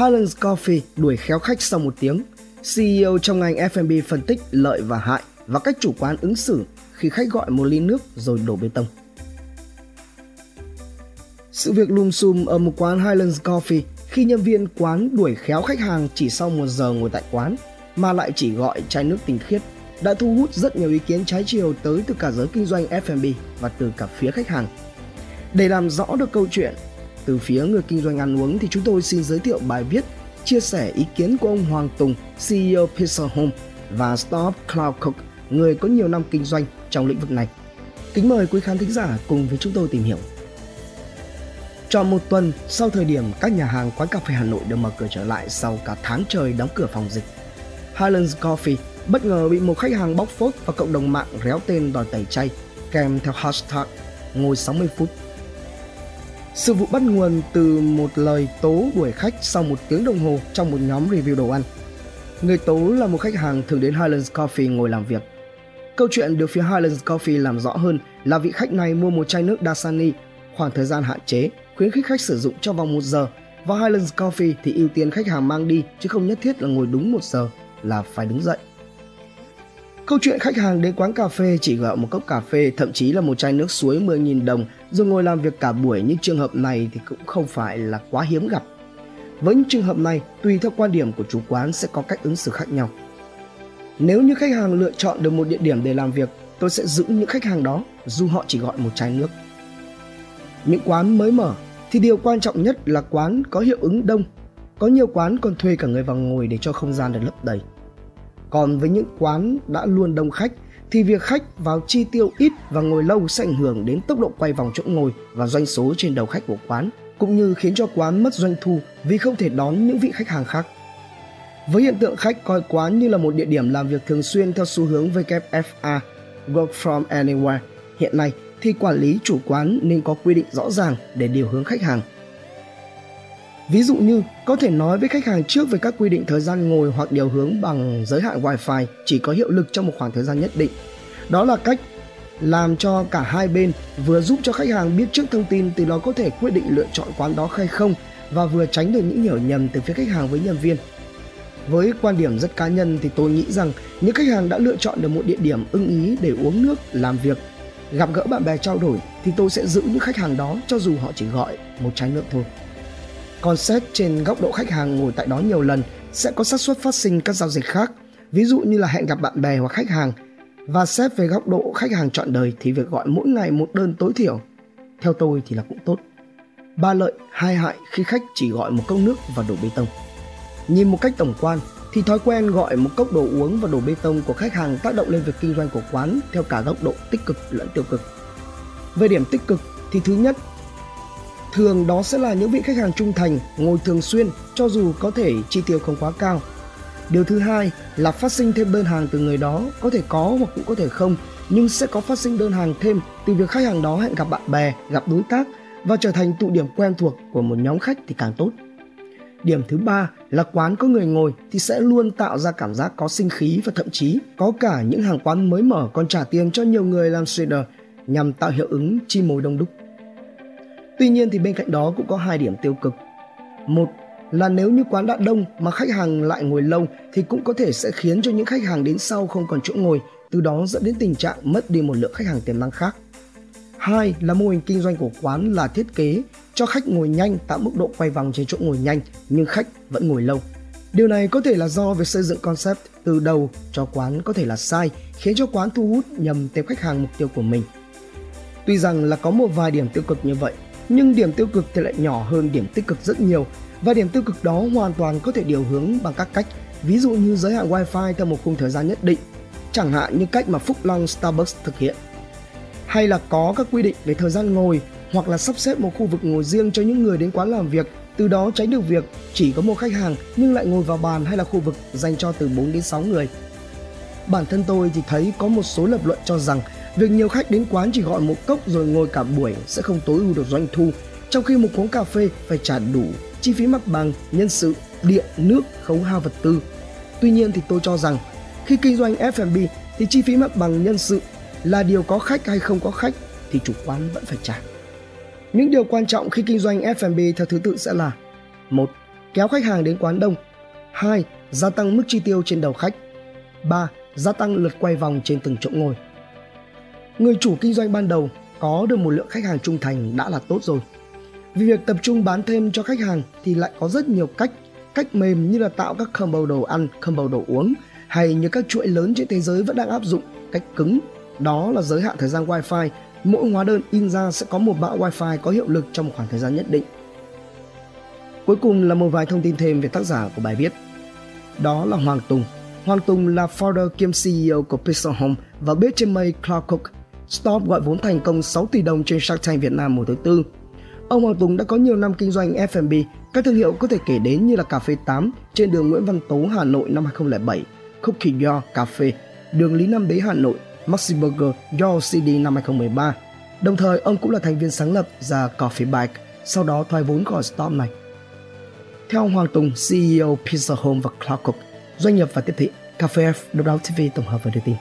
Highlands Coffee đuổi khéo khách sau một tiếng. CEO trong ngành F&B phân tích lợi và hại và cách chủ quán ứng xử khi khách gọi một ly nước rồi đổ bê tông. Sự việc lùm xùm ở một quán Highlands Coffee khi nhân viên quán đuổi khéo khách hàng chỉ sau một giờ ngồi tại quán mà lại chỉ gọi chai nước tinh khiết đã thu hút rất nhiều ý kiến trái chiều tới từ cả giới kinh doanh F&B và từ cả phía khách hàng. Để làm rõ được câu chuyện, từ phía người kinh doanh ăn uống thì chúng tôi xin giới thiệu bài viết chia sẻ ý kiến của ông Hoàng Tùng, CEO Pizza Home và Stop Cloud Cook, người có nhiều năm kinh doanh trong lĩnh vực này. Kính mời quý khán thính giả cùng với chúng tôi tìm hiểu. Tròn một tuần sau thời điểm các nhà hàng quán cà phê Hà Nội được mở cửa trở lại sau cả tháng trời đóng cửa phòng dịch, Highlands Coffee bất ngờ bị một khách hàng bóc phốt và cộng đồng mạng réo tên đòi tẩy chay kèm theo hashtag ngồi 60 phút. Sự vụ bắt nguồn từ một lời tố đuổi khách sau một tiếng đồng hồ trong một nhóm review đồ ăn. Người tố là một khách hàng thường đến Highlands Coffee ngồi làm việc. Câu chuyện được phía Highlands Coffee làm rõ hơn là vị khách này mua một chai nước Dasani, khoảng thời gian hạn chế, khuyến khích khách sử dụng trong vòng một giờ và Highlands Coffee thì ưu tiên khách hàng mang đi chứ không nhất thiết là ngồi đúng một giờ là phải đứng dậy. Câu chuyện khách hàng đến quán cà phê chỉ gọi một cốc cà phê, thậm chí là một chai nước suối 10.000 đồng rồi ngồi làm việc cả buổi những trường hợp này thì cũng không phải là quá hiếm gặp. Với những trường hợp này, tùy theo quan điểm của chủ quán sẽ có cách ứng xử khác nhau. Nếu như khách hàng lựa chọn được một địa điểm để làm việc, tôi sẽ giữ những khách hàng đó dù họ chỉ gọi một chai nước. Những quán mới mở thì điều quan trọng nhất là quán có hiệu ứng đông. Có nhiều quán còn thuê cả người vào ngồi để cho không gian được lấp đầy. Còn với những quán đã luôn đông khách thì việc khách vào chi tiêu ít và ngồi lâu sẽ ảnh hưởng đến tốc độ quay vòng chỗ ngồi và doanh số trên đầu khách của quán, cũng như khiến cho quán mất doanh thu vì không thể đón những vị khách hàng khác. Với hiện tượng khách coi quán như là một địa điểm làm việc thường xuyên theo xu hướng WFA, Work from Anywhere, hiện nay thì quản lý chủ quán nên có quy định rõ ràng để điều hướng khách hàng Ví dụ như có thể nói với khách hàng trước về các quy định thời gian ngồi hoặc điều hướng bằng giới hạn Wi-Fi chỉ có hiệu lực trong một khoảng thời gian nhất định. Đó là cách làm cho cả hai bên vừa giúp cho khách hàng biết trước thông tin từ đó có thể quyết định lựa chọn quán đó hay không và vừa tránh được những hiểu nhầm từ phía khách hàng với nhân viên. Với quan điểm rất cá nhân thì tôi nghĩ rằng những khách hàng đã lựa chọn được một địa điểm ưng ý để uống nước, làm việc, gặp gỡ bạn bè trao đổi thì tôi sẽ giữ những khách hàng đó cho dù họ chỉ gọi một chai nước thôi. Còn xét trên góc độ khách hàng ngồi tại đó nhiều lần sẽ có xác suất phát sinh các giao dịch khác, ví dụ như là hẹn gặp bạn bè hoặc khách hàng. Và xét về góc độ khách hàng chọn đời thì việc gọi mỗi ngày một đơn tối thiểu, theo tôi thì là cũng tốt. Ba lợi, hai hại khi khách chỉ gọi một cốc nước và đổ bê tông. Nhìn một cách tổng quan thì thói quen gọi một cốc đồ uống và đổ bê tông của khách hàng tác động lên việc kinh doanh của quán theo cả góc độ tích cực lẫn tiêu cực. Về điểm tích cực thì thứ nhất Thường đó sẽ là những vị khách hàng trung thành, ngồi thường xuyên cho dù có thể chi tiêu không quá cao. Điều thứ hai là phát sinh thêm đơn hàng từ người đó, có thể có hoặc cũng có thể không, nhưng sẽ có phát sinh đơn hàng thêm từ việc khách hàng đó hẹn gặp bạn bè, gặp đối tác và trở thành tụ điểm quen thuộc của một nhóm khách thì càng tốt. Điểm thứ ba là quán có người ngồi thì sẽ luôn tạo ra cảm giác có sinh khí và thậm chí có cả những hàng quán mới mở còn trả tiền cho nhiều người làm trader nhằm tạo hiệu ứng chi mồi đông đúc. Tuy nhiên thì bên cạnh đó cũng có hai điểm tiêu cực. Một là nếu như quán đã đông mà khách hàng lại ngồi lâu thì cũng có thể sẽ khiến cho những khách hàng đến sau không còn chỗ ngồi, từ đó dẫn đến tình trạng mất đi một lượng khách hàng tiềm năng khác. Hai là mô hình kinh doanh của quán là thiết kế cho khách ngồi nhanh tạo mức độ quay vòng trên chỗ ngồi nhanh nhưng khách vẫn ngồi lâu. Điều này có thể là do việc xây dựng concept từ đầu cho quán có thể là sai, khiến cho quán thu hút nhầm tệp khách hàng mục tiêu của mình. Tuy rằng là có một vài điểm tiêu cực như vậy, nhưng điểm tiêu cực thì lại nhỏ hơn điểm tích cực rất nhiều. Và điểm tiêu cực đó hoàn toàn có thể điều hướng bằng các cách. Ví dụ như giới hạn wifi theo một khung thời gian nhất định, chẳng hạn như cách mà Phúc Long Starbucks thực hiện. Hay là có các quy định về thời gian ngồi, hoặc là sắp xếp một khu vực ngồi riêng cho những người đến quán làm việc, từ đó tránh được việc chỉ có một khách hàng nhưng lại ngồi vào bàn hay là khu vực dành cho từ 4 đến 6 người. Bản thân tôi thì thấy có một số lập luận cho rằng Việc nhiều khách đến quán chỉ gọi một cốc rồi ngồi cả buổi sẽ không tối ưu được doanh thu, trong khi một quán cà phê phải trả đủ chi phí mặt bằng, nhân sự, điện, nước, khấu hao vật tư. Tuy nhiên thì tôi cho rằng khi kinh doanh F&B thì chi phí mặt bằng nhân sự là điều có khách hay không có khách thì chủ quán vẫn phải trả. Những điều quan trọng khi kinh doanh F&B theo thứ tự sẽ là một kéo khách hàng đến quán đông. 2. Gia tăng mức chi tiêu trên đầu khách. 3. Gia tăng lượt quay vòng trên từng chỗ ngồi. Người chủ kinh doanh ban đầu có được một lượng khách hàng trung thành đã là tốt rồi. Vì việc tập trung bán thêm cho khách hàng thì lại có rất nhiều cách, cách mềm như là tạo các combo đồ ăn, combo đồ uống hay như các chuỗi lớn trên thế giới vẫn đang áp dụng cách cứng, đó là giới hạn thời gian wifi. Mỗi hóa đơn in ra sẽ có một mã wifi có hiệu lực trong một khoảng thời gian nhất định. Cuối cùng là một vài thông tin thêm về tác giả của bài viết. Đó là Hoàng Tùng. Hoàng Tùng là founder kiêm CEO của Pixel Home và biết trên mây Cloud Cook. Stop gọi vốn thành công 6 tỷ đồng trên Shark Tank Việt Nam mùa thứ tư. Ông Hoàng Tùng đã có nhiều năm kinh doanh F&B, các thương hiệu có thể kể đến như là Cà phê 8 trên đường Nguyễn Văn Tố, Hà Nội năm 2007, Cookie Yo Cà phê, đường Lý Nam Đế, Hà Nội, Maxi Burger, Yo CD năm 2013. Đồng thời, ông cũng là thành viên sáng lập ra Coffee Bike, sau đó thoái vốn khỏi Stop này. Theo ông Hoàng Tùng, CEO Pizza Home và Cloud Cook, doanh nghiệp và tiếp thị, Cà phê F, Độc TV tổng hợp và đưa tin.